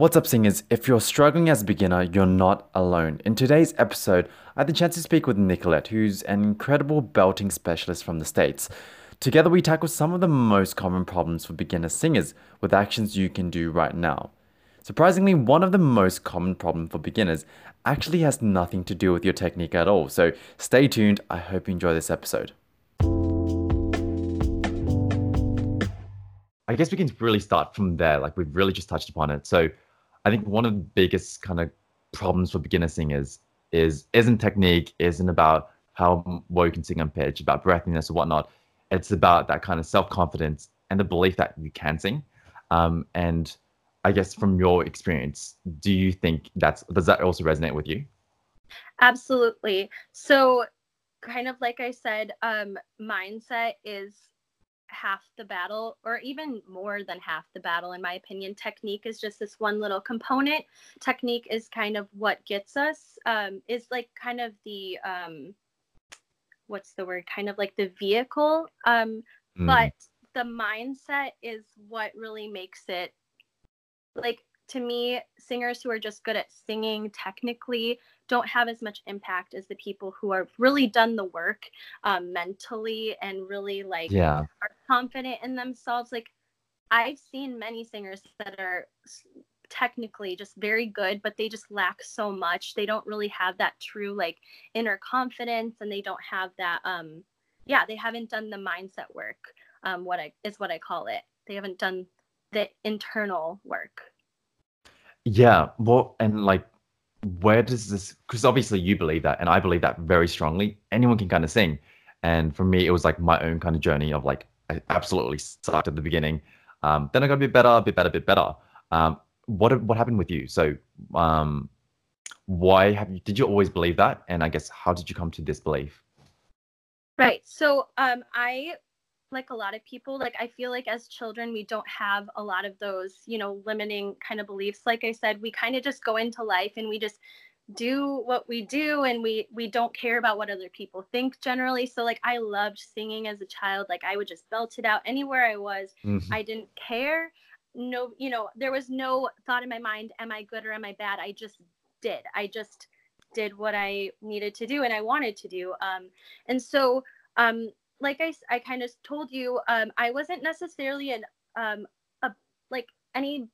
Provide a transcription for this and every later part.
What's up, singers? If you're struggling as a beginner, you're not alone. In today's episode, I had the chance to speak with Nicolette, who's an incredible belting specialist from the States. Together, we tackle some of the most common problems for beginner singers with actions you can do right now. Surprisingly, one of the most common problems for beginners actually has nothing to do with your technique at all. So stay tuned. I hope you enjoy this episode. I guess we can really start from there. Like we've really just touched upon it. So I think one of the biggest kind of problems for beginner singers is isn't technique, isn't about how well you can sing on pitch, about breathiness or whatnot. It's about that kind of self confidence and the belief that you can sing. Um, and I guess from your experience, do you think that's does that also resonate with you? Absolutely. So, kind of like I said, um, mindset is half the battle or even more than half the battle in my opinion. Technique is just this one little component. Technique is kind of what gets us um, is like kind of the um, what's the word? Kind of like the vehicle um, mm. but the mindset is what really makes it like to me singers who are just good at singing technically don't have as much impact as the people who are really done the work um, mentally and really like yeah. are confident in themselves. Like i've seen many singers that are technically just very good but they just lack so much. They don't really have that true like inner confidence and they don't have that um yeah they haven't done the mindset work um what i is what i call it. They haven't done the internal work yeah well and like where does this because obviously you believe that and i believe that very strongly. Anyone can kind of sing. And for me it was like my own kind of journey of like i absolutely sucked at the beginning. Um, then i got a bit better a bit better a bit better. Um, what what happened with you? So um, why have you did you always believe that? And i guess how did you come to this belief? Right so um, i like a lot of people like i feel like as children we don't have a lot of those you know limiting kind of beliefs. Like i said we kind of just go into life and we just do what we do and we we don't care about what other people think generally. So like i loved singing as a child. Like i would just belt it out anywhere i was. Mm-hmm. i didn't care. No you know there was no thought in my mind am i good or am i bad? I just did. I just did what i needed to do and i wanted to do. Um and so um like I, I kind of told you, um, I wasn't necessarily an um, a like any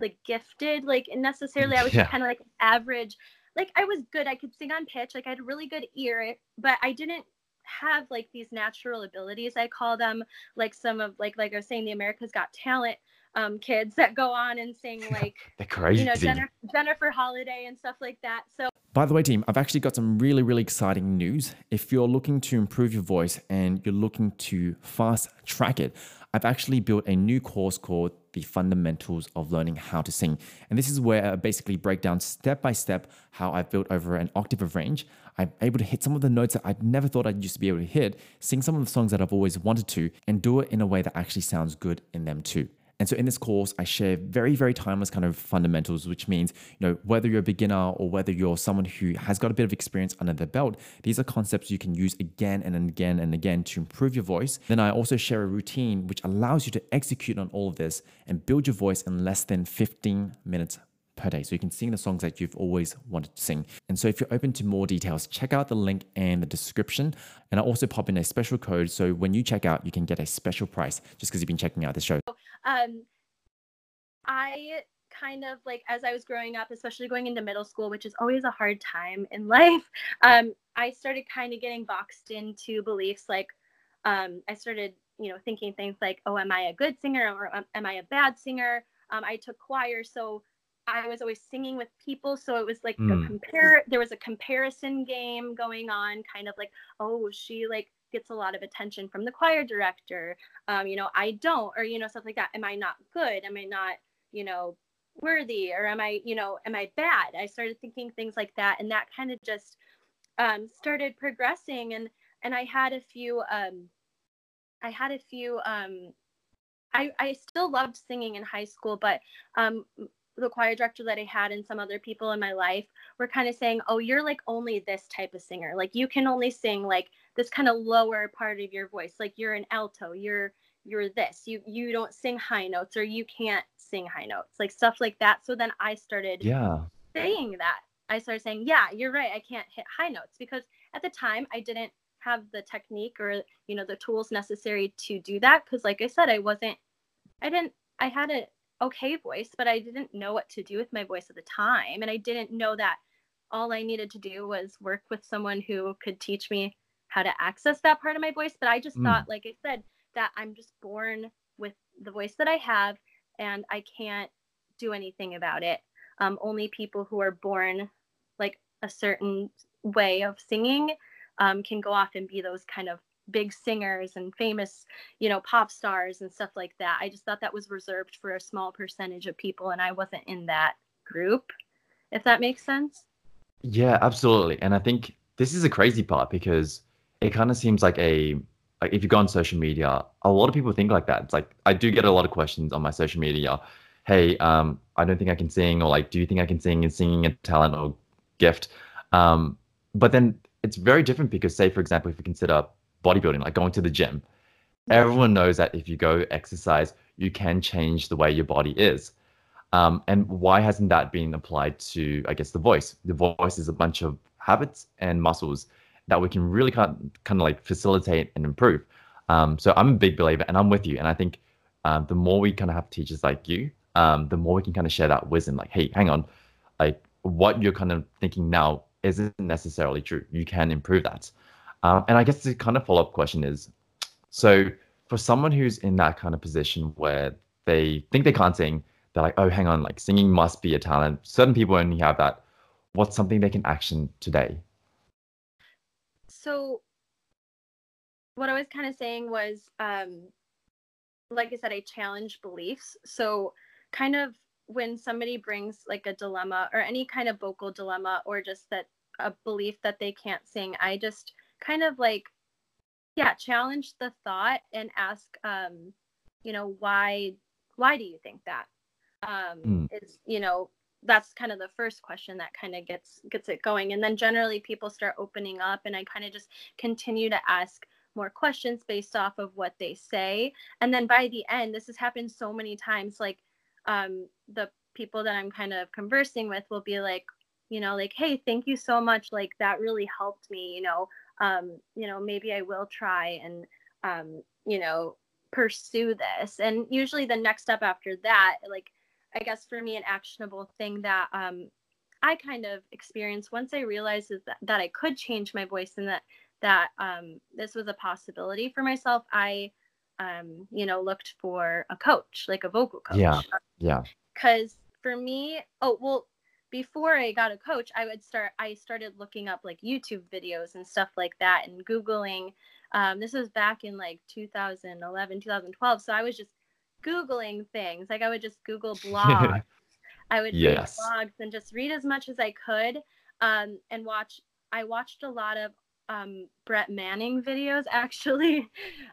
like gifted like necessarily. I was yeah. kind of like average. Like I was good. I could sing on pitch. Like I had a really good ear, but I didn't have like these natural abilities. I call them like some of like like I was saying, the America's Got Talent um, kids that go on and sing like the crazy. you know Jennifer, Jennifer Holliday and stuff like that. So by the way, team, I've actually got some really, really exciting news. If you're looking to improve your voice and you're looking to fast track it, I've actually built a new course called The Fundamentals of Learning How to Sing. And this is where I basically break down step by step how I've built over an octave of range. I'm able to hit some of the notes that I never thought I'd used to be able to hit, sing some of the songs that I've always wanted to, and do it in a way that actually sounds good in them too. And so in this course, I share very, very timeless kind of fundamentals, which means, you know, whether you're a beginner or whether you're someone who has got a bit of experience under their belt, these are concepts you can use again and again and again to improve your voice. Then I also share a routine which allows you to execute on all of this and build your voice in less than 15 minutes per day. So you can sing the songs that you've always wanted to sing. And so if you're open to more details, check out the link in the description. And I'll also pop in a special code. So when you check out, you can get a special price just because you've been checking out the show. Um, I kind of like as I was growing up, especially going into middle school, which is always a hard time in life, um, I started kind of getting boxed into beliefs like um, I started, you know, thinking things like, oh, am I a good singer or um, am I a bad singer? Um, I took choir, so I was always singing with people, so it was like mm. a hmm. compare. There was a comparison game going on, kind of like, oh, she like gets a lot of attention from the choir director. Um, you know, I don't, or you know, stuff like that. Am I not good? Am I not, you know, worthy, or am I, you know, am I bad? I started thinking things like that, and that kind of just um, started progressing. And and I had a few, um, I had a few. Um, I I still loved singing in high school, but um, the choir director that I had and some other people in my life were kind of saying, "Oh, you're like only this type of singer. Like you can only sing like this kind of lower part of your voice. Like you're an alto. You're you're this. You you don't sing high notes or you can't sing high notes. Like stuff like that. So then i started yeah. saying that. I started saying yeah you're right. I can't hit high notes. Because at the time i didn't have the technique or you know the tools necessary to do that because like i said i wasn't i didn't i had an okay voice but i didn't know what to do with my voice at the time and i didn't know that all i needed to do was work with someone who could teach me how to access that part of my voice but i just mm. thought like i said that i'm just born with the voice that i have and i can't do anything about it um, only people who are born like a certain way of singing um, can go off and be those kind of big singers and famous, you know, pop stars and stuff like that. I just thought that was reserved for a small percentage of people, and I wasn't in that group, if that makes sense. Yeah, absolutely. And I think this is a crazy part because it kind of seems like a like if you go on social media, a lot of people think like that. It's like I do get a lot of questions on my social media. Hey, um, I don't think I can sing, or like, do you think I can sing? Is singing a talent or gift? Um, but then it's very different because say for example if you consider bodybuilding like going to the gym. Everyone knows that if you go exercise you can change the way your body is. Um, and why hasn't that been applied to i guess the voice? The voice is a bunch of habits and muscles that we can really kind of, kind of like facilitate and improve. Um, so i'm a big believer and i'm with you. And i think um, the more we kind of have teachers like you um, the more we can kind of share that wisdom. Like hey hang on. Like what you're kind of thinking now isn't necessarily true. You can improve that. Um, and I guess the kind of follow up question is so for someone who's in that kind of position where they think they can't sing, they're like, oh, hang on, like singing must be a talent. Certain people only have that. What's something they can action today? So, what I was kind of saying was, um, like I said, I challenge beliefs. So, kind of when somebody brings like a dilemma or any kind of vocal dilemma or just that a belief that they can't sing, I just kind of like yeah, challenge the thought and ask um you know why why do you think that? Um mm. is you know that's kind of the first question that kind of gets gets it going and then generally people start opening up and I kind of just continue to ask more questions based off of what they say and then by the end this has happened so many times like um, the people that I'm kind of conversing with will be like, you know, like, hey, thank you so much. Like that really helped me, you know, um, you know, maybe I will try and, um, you know, pursue this. And usually the next step after that, like, I guess for me, an actionable thing that um, I kind of experienced once I realized is that, that I could change my voice and that that um, this was a possibility for myself. I um, you know, looked for a coach, like a vocal coach. Yeah. Yeah. Because for me, oh, well, before I got a coach, I would start, I started looking up like YouTube videos and stuff like that and Googling. Um, this was back in like 2011, 2012. So I was just Googling things. Like I would just Google blogs. I would yes. read blogs and just read as much as I could um, and watch. I watched a lot of um, Brett Manning videos actually.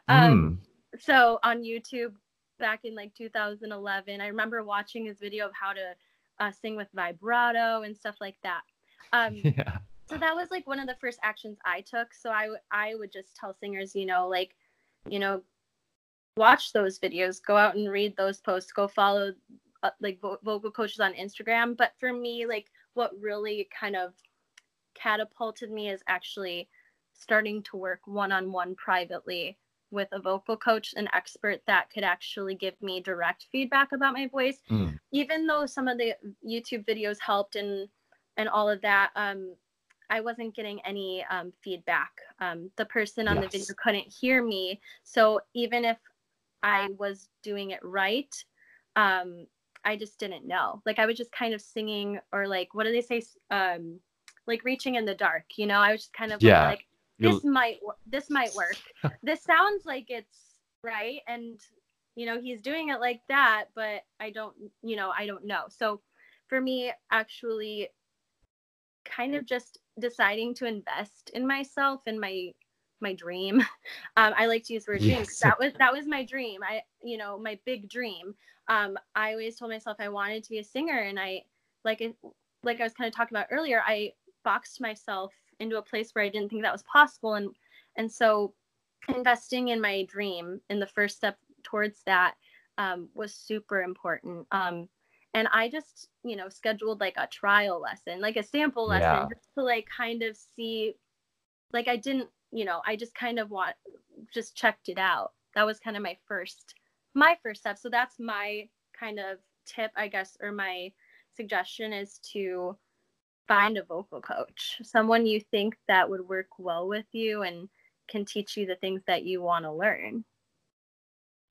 Um, mm so on YouTube back in like 2011, I remember watching his video of how to uh, sing with vibrato and stuff like that. Um, yeah. So that was like one of the first actions I took. So I, w- I would just tell singers, you know, like, you know, watch those videos, go out and read those posts, go follow uh, like vo- vocal coaches on Instagram. But for me, like what really kind of catapulted me is actually starting to work one on one privately with a vocal coach, an expert that could actually give me direct feedback about my voice. Mm. Even though some of the YouTube videos helped and and all of that, um, I wasn't getting any um, feedback. Um, the person on yes. the video couldn't hear me, so even if I was doing it right, um, I just didn't know. Like I was just kind of singing or like what do they say? Um, like reaching in the dark. You know, I was just kind of yeah. like this might this might work. this sounds like it's right and you know he's doing it like that but I don't you know I don't know. So for me actually kind of just deciding to invest in myself and my my dream. Um, I like to use the word yes. dream that was that was my dream. I you know my big dream. Um, I always told myself I wanted to be a singer, and I like it, like I was kind of talking about earlier. I boxed myself into a place where I didn't think that was possible. And and so investing in my dream in the first step towards that um, was super important. Um, and I just, you know, scheduled like a trial lesson, like a sample lesson, Yeah. just to like kind of see. Like I didn't, you know, I just kind of want, just checked it out. That was kind of my first, my first step. So that's my kind of tip, I guess, or my suggestion is to find a vocal coach, someone you think that would work well with you and can teach you the things that you want to learn.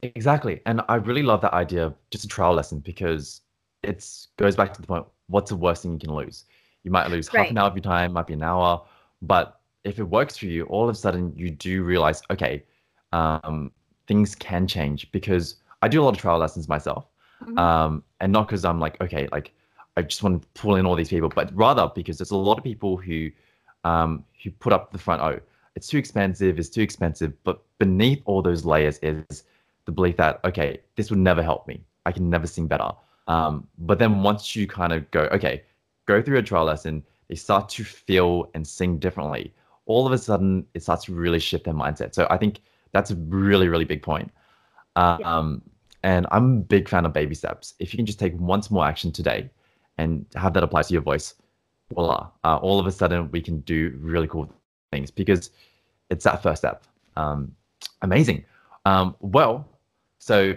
Exactly. And I really love that idea of just a trial lesson because it goes back to the point what's the worst thing you can lose? You might lose half an hour of your time, might be an hour, but if it works for you, all of a sudden you do realize, okay, um, things can change because I do a lot of trial lessons myself. Mhm. Um, and not because I'm like, okay, like I just want to pull in all these people, but rather because there's a lot of people who um, who put up the front, oh, it's too expensive, it's too expensive. But beneath all those layers is the belief that, okay, this would never help me. I can never sing better. Um, but then once you kind of go, okay, go through a trial lesson, they start to feel and sing differently. All of a sudden, it starts to really shift their mindset. So I think that's a really, really big point. Um, And I'm a big fan of baby steps. If you can just take one small action today and have that apply to your voice, voila, uh, all of a sudden we can do really cool things because it's that first step. Um, amazing. Um, well, so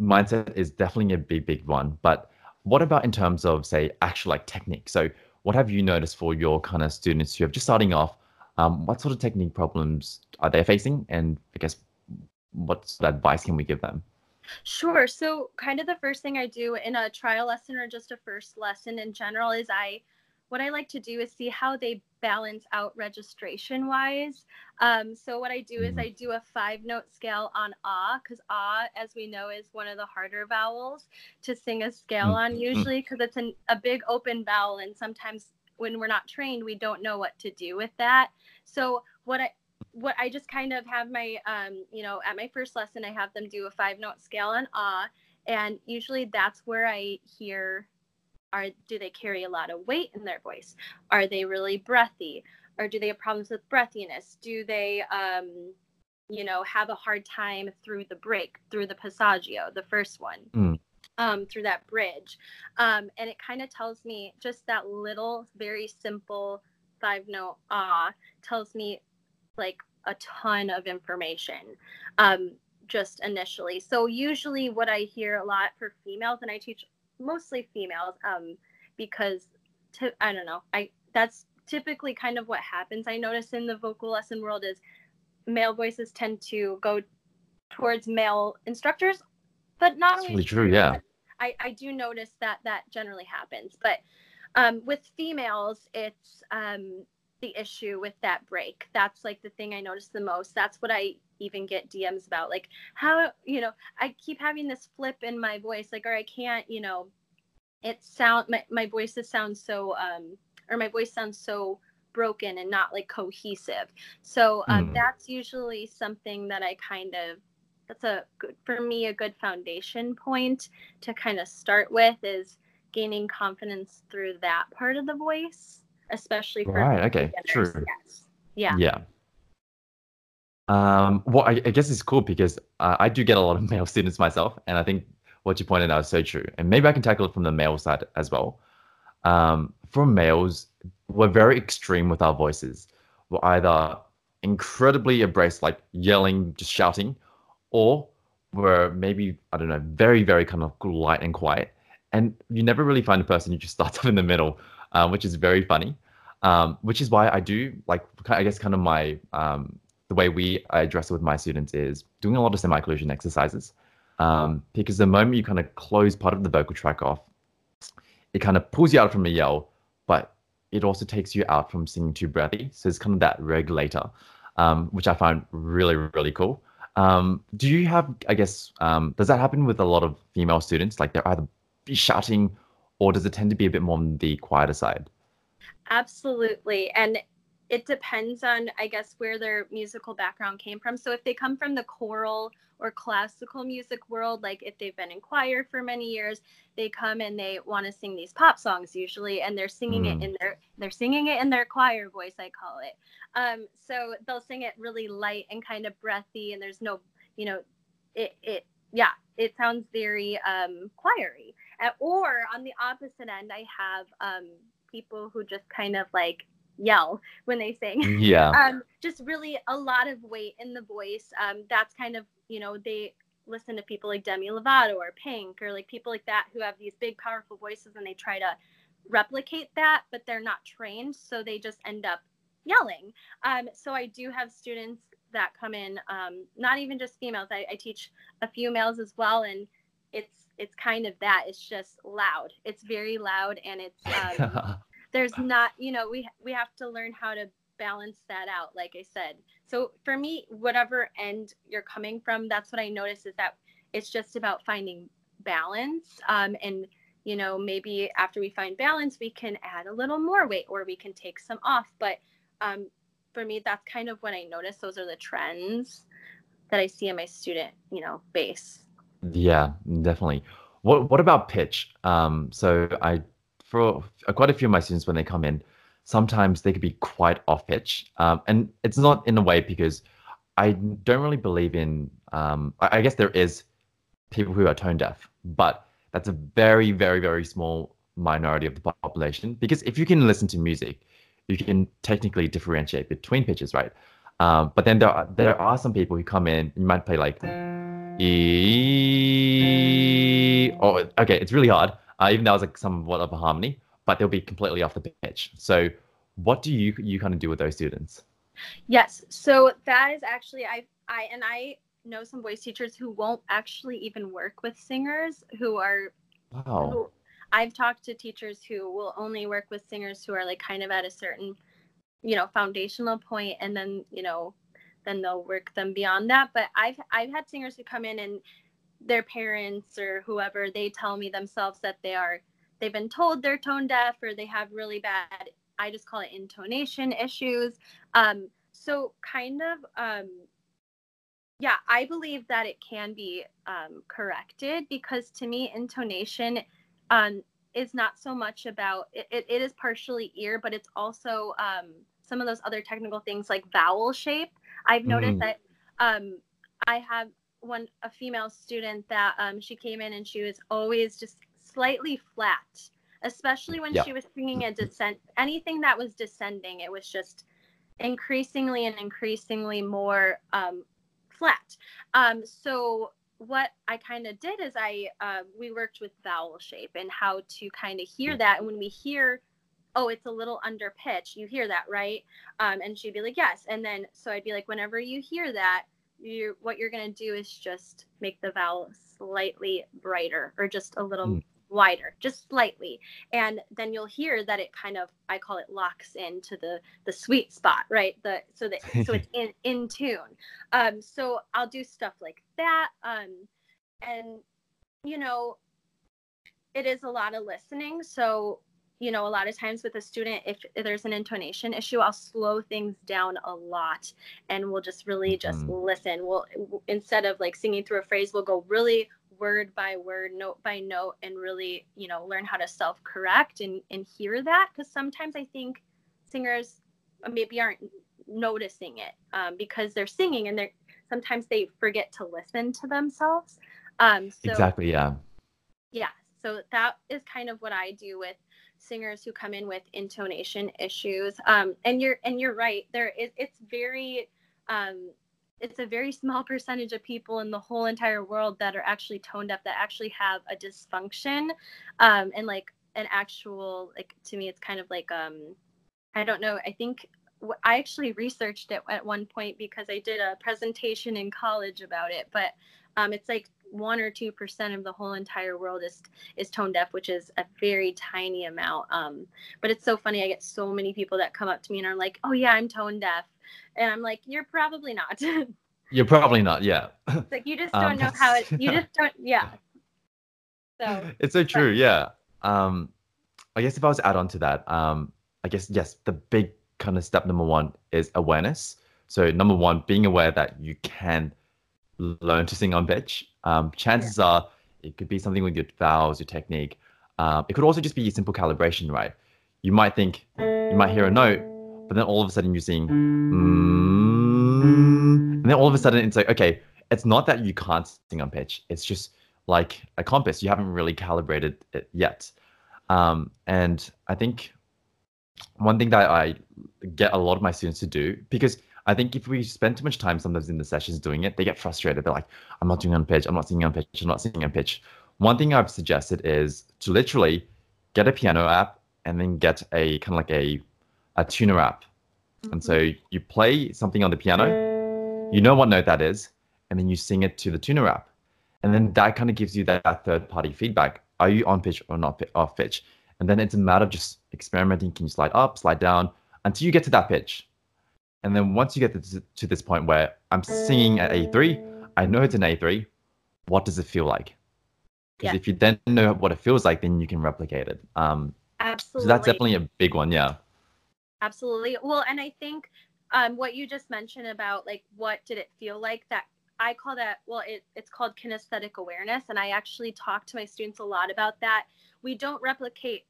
mindset is definitely a big, big one. But what about in terms of, say, actual like technique? So, what have you noticed for your kind of students who are just starting off? Um, what sort of technique problems are they facing? And I guess what sort of advice can we give them? Sure. So, kind of the first thing I do in a trial lesson or just a first lesson in general is I, what I like to do is see how they balance out registration wise. Um, so, what I do is Mhm. I do a five note scale on ah, because ah, as we know, is one of the harder vowels to sing a scale on Mhm. usually because it's an, a big open vowel. And sometimes when we're not trained, we don't know what to do with that. So, what I, what I just kind of have my, um, you know, at my first lesson, I have them do a five note scale on ah, and usually that's where I hear, are do they carry a lot of weight in their voice? Are they really breathy, or do they have problems with breathiness? Do they, um, you know, have a hard time through the break, through the passaggio, the first one, Mm. um, through that bridge, um, and it kind of tells me just that little, very simple five note ah tells me like a ton of information um, just initially. So usually what I hear a lot for females, and I teach mostly females um, because to, I don't know, I that's typically kind of what happens. I notice in the vocal lesson world is male voices tend to go towards male instructors, but not That's really true, yeah. I, I do notice that that generally happens. But um, with females, it's um, the issue with that break. That's like the thing I notice the most. That's what I even get DMs about. Like, how, you know, I keep having this flip in my voice, like, or I can't, you know, it sound, my, my voices sound so, um, or my voice sounds so broken and not like cohesive. So um, Mm. that's usually something that I kind of, that's a good, for me, a good foundation point to kind of start with is gaining confidence through that part of the voice, especially for Right, okay, beginners. true. Yes. Yeah. Yeah. Um, well, I, I guess it's cool because uh, I do get a lot of male students myself, and I think what you pointed out is so true. And maybe I can tackle it from the male side as well. Um, for males, we're very extreme with our voices. We're either incredibly abrasive, like yelling, just shouting, or we're maybe, I don't know, very, very kind of light and quiet. And you never really find a person who just starts up in the middle, uh, which is very funny. Um, which is why I do like, I guess, kind of my um, the way we I address it with my students is doing a lot of semi-occlusion exercises. Um, because the moment you kind of close part of the vocal tract off, it kind of pulls you out from a yell, but it also takes you out from singing too breathy. So it's kind of that regulator, um, which I find really, really cool. Um, do you have, I guess, um, does that happen with a lot of female students? Like they're either shouting or does it tend to be a bit more on the quieter side? Absolutely. And it depends on, I guess, where their musical background came from. So if they come from the choral or classical music world, like if they've been in choir for many years, they come and they want to sing these pop songs usually, and they're singing Mm. it in their they're singing it in their choir voice, I call it. Um, so they'll sing it really light and kind of breathy, and there's no, you know, it it yeah, it sounds very um, choiry. or on the opposite end, I have um, people who just kind of like yell when they sing. Yeah. um, just really a lot of weight in the voice. Um, that's kind of, you know, they listen to people like Demi Lovato or Pink or like people like that who have these big, powerful voices and they try to replicate that, but they're not trained. So they just end up yelling. Um, so I do have students that come in, um, not even just females. I, I teach a few males as well. And it's, it's kind of that. It's just loud. It's very loud and it's, um, there's not you know we we have to learn how to balance that out like i said so for me whatever end you're coming from that's what i notice is that it's just about finding balance um, and you know maybe after we find balance we can add a little more weight or we can take some off but um, for me that's kind of when i notice those are the trends that i see in my student you know base yeah definitely what what about pitch um so i for quite a few of my students when they come in, sometimes they could be quite off pitch. Um, and it's not in a way because I don't really believe in, um, I, I guess there is people who are tone deaf, but that's a very, very, very small minority of the population. Because if you can listen to music, you can technically differentiate between pitches, right? Um, but then there are, there are some people who come in, you might play like E, or okay, it's really hard uh, even though it's like somewhat of a harmony, but they'll be completely off the pitch. So, what do you you kind of do with those students? Yes, so that is actually I I and I know some voice teachers who won't actually even work with singers who are wow. Who, I've talked to teachers who will only work with singers who are like kind of at a certain, you know, foundational point, and then you know, then they'll work them beyond that. But I've I've had singers who come in and their parents or whoever they tell me themselves that they are they've been told they're tone deaf or they have really bad i just call it intonation issues um, so kind of um, yeah i believe that it can be um, corrected because to me intonation um, is not so much about it, it, it is partially ear but it's also um, some of those other technical things like vowel shape i've noticed mm. that um, i have one a female student that um, she came in and she was always just slightly flat, especially when she was singing a descent. Anything that was descending, it was just increasingly and increasingly more um, flat. Um, so what I kind of did is I uh, we worked with vowel shape and how to kind of hear that. And when we hear, oh, it's a little under pitch, you hear that, right? Um, and she'd be like, yes. And then so I'd be like, whenever you hear that, you what you're going to do is just make the vowel slightly brighter or just a little mm. wider just slightly and then you'll hear that it kind of i call it locks into the the sweet spot right the so that so it's in in tune um so i'll do stuff like that um and you know it is a lot of listening so you know, a lot of times with a student, if, there's an intonation issue, I'll slow things down a lot and we'll just really just mm-hmm. listen. We'll, instead of like singing through a phrase, we'll go really word by word, note by note, and really, you know, learn how to self correct and, and hear that. Because sometimes I think singers maybe aren't noticing it um, because they're singing and they're sometimes they forget to listen to themselves. Um, so, exactly. Yeah. Yeah. So that is kind of what I do with singers who come in with intonation issues. Um, and you're and you're right. There is it's very um, it's a very small percentage of people in the whole entire world that are actually tone deaf that actually have a dysfunction um, and like an actual like to me it's kind of like um I don't know I think I actually researched it at one point because I did a presentation in college about it but um, it's like one or two percent of the whole entire world is is tone deaf, which is a very tiny amount. Um, but it's so funny. I get so many people that come up to me and are like, "Oh yeah, I'm tone deaf," and I'm like, "You're probably not." You're probably not. Yeah. It's like you just don't um, know how it. You just don't. Yeah. So. It's so true. But, yeah. Um, I guess if I was to add on to that, um, I guess yes, the big kind of step number one is awareness. So number one, being aware that you can learn to sing on pitch. Um, chances yeah. are it could be something with your vowels, your technique. Um, it could also just be simple calibration, right? You might think, you might hear a note, but then all of a sudden you sing, mm, and then all of a sudden it's like, okay, it's not that you can't sing on pitch. It's just like a compass. You haven't really calibrated it yet. Um, and I think one thing that I get a lot of my students to do, because I think if we spend too much time sometimes in the sessions doing it, they get frustrated. They're like, I'm not doing on pitch, I'm not singing on pitch, I'm not singing on pitch. One thing I've suggested is to literally get a piano app and then get a kind of like a a tuner app. Mm-hmm. And so mm-hmm. you play something on the piano, you know what note that is, and then you sing it to the tuner app. And then that kind of gives you that, that third party feedback. Are you on pitch or not off pitch? And then it's a matter of just experimenting. Can you slide up, slide down until you get to that pitch? And then once you get to, to this point where I'm singing at A3, I know it's an A3. What does it feel like? Because yeah. if you then know what it feels like, then you can replicate it. Um, Absolutely. So that's definitely a big one. Yeah. Absolutely. Well, and I think um, what you just mentioned about like what did it feel like that I call that well it, it's called kinesthetic awareness and I actually talk to my students a lot about that. We don't replicate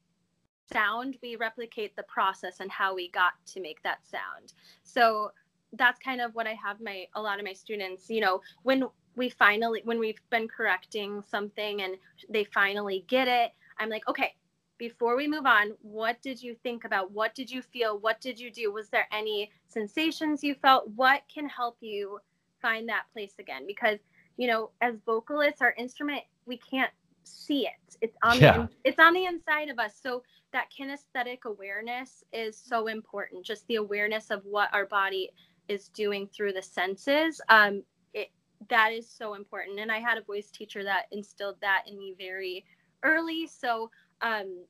sound, we replicate the process and how we got to make that sound. So that's kind of what I have my a lot of my students, you know, when we finally when we've been correcting something and they finally get it, I'm like, okay, before we move on, what did you think about? What did you feel? What did you do? Was there any sensations you felt? What can help you find that place again? Because, you know, as vocalists, our instrument, we can't see it. It's on yeah. the it's on the inside of us. So that kinesthetic awareness is so important. Just the awareness of what our body is doing through the senses. Um, it, that is so important. And I had a voice teacher that instilled that in me very early. So um,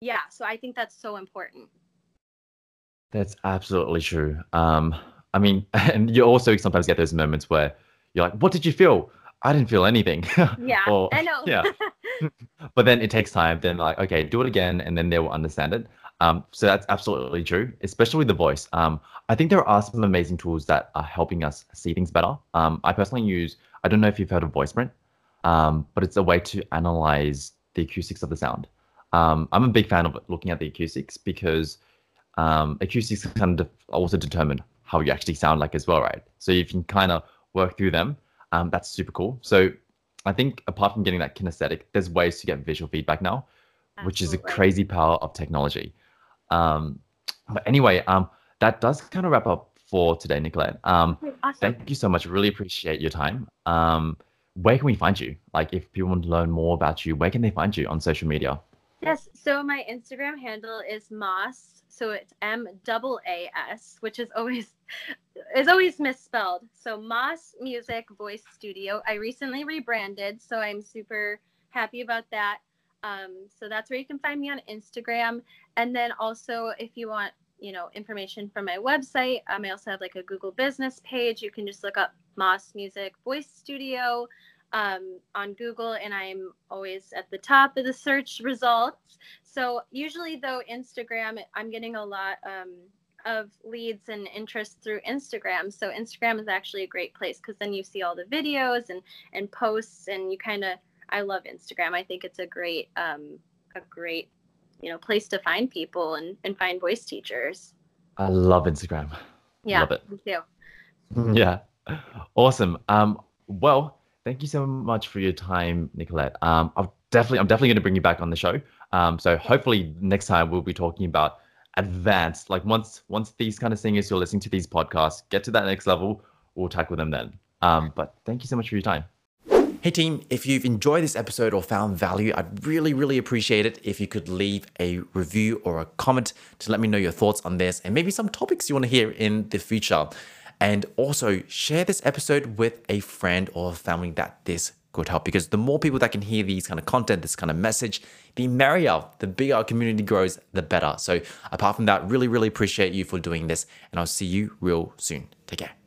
yeah, so I think that's so important. That's absolutely true. Um, I mean, and you also sometimes get those moments where you're like, "What did you feel?" I didn't feel anything. Yeah, or, I know. yeah, but then it takes time. Then like, okay, do it again, and then they will understand it. Um, so that's absolutely true, especially with the voice. Um, I think there are some amazing tools that are helping us see things better. Um, I personally use. I don't know if you've heard of VoicePrint, um, but it's a way to analyze the acoustics of the sound. Um, I'm a big fan of looking at the acoustics because um, acoustics kind of also determine how you actually sound like as well, right? So you can kind of work through them, um, that's super cool. So I think apart from getting that kinesthetic, there's ways to get visual feedback now, Absolutely. which is a crazy power of technology. Um, but anyway, um, that does kind of wrap up for today, Nicolette. Um, awesome. Thank you so much. Really appreciate your time. Um, where can we find you? Like, if people want to learn more about you, where can they find you on social media? Yes. So my Instagram handle is Maas. So it's M double A S, which is always is always misspelled. So Maas Music Voice Studio. I recently rebranded, so I'm super happy about that. Um, so that's where you can find me on Instagram. And then also, if you want, you know, information from my website, um, I also have like a Google Business page. You can just look up Maas Music Voice Studio um, on Google, and I'm always at the top of the search results. So usually, though, Instagram, I'm getting a lot um, of leads and interest through Instagram. So Instagram is actually a great place because then you see all the videos and and posts, and you kind of. I love Instagram. I think it's a great um, a great you know place to find people and and find voice teachers. I love Instagram. Yeah, love it. Me too. Yeah, awesome. Um, well thank you so much for your time, Nicolette. Um, I'll definitely, I'm definitely going to bring you back on the show. Um, so hopefully next time we'll be talking about advanced, like once once these kind of singers who are listening to these podcasts get to that next level, we'll tackle them then. Um, but thank you so much for your time. Hey team, if you've enjoyed this episode or found value, I'd really, really appreciate it if you could leave a review or a comment to let me know your thoughts on this and maybe some topics you want to hear in the future. And also share this episode with a friend or family that this could help because the more people that can hear these kind of content, this kind of message, the merrier, the bigger our community grows, the better. So apart from that, really, really appreciate you for doing this and I'll see you real soon. Take care.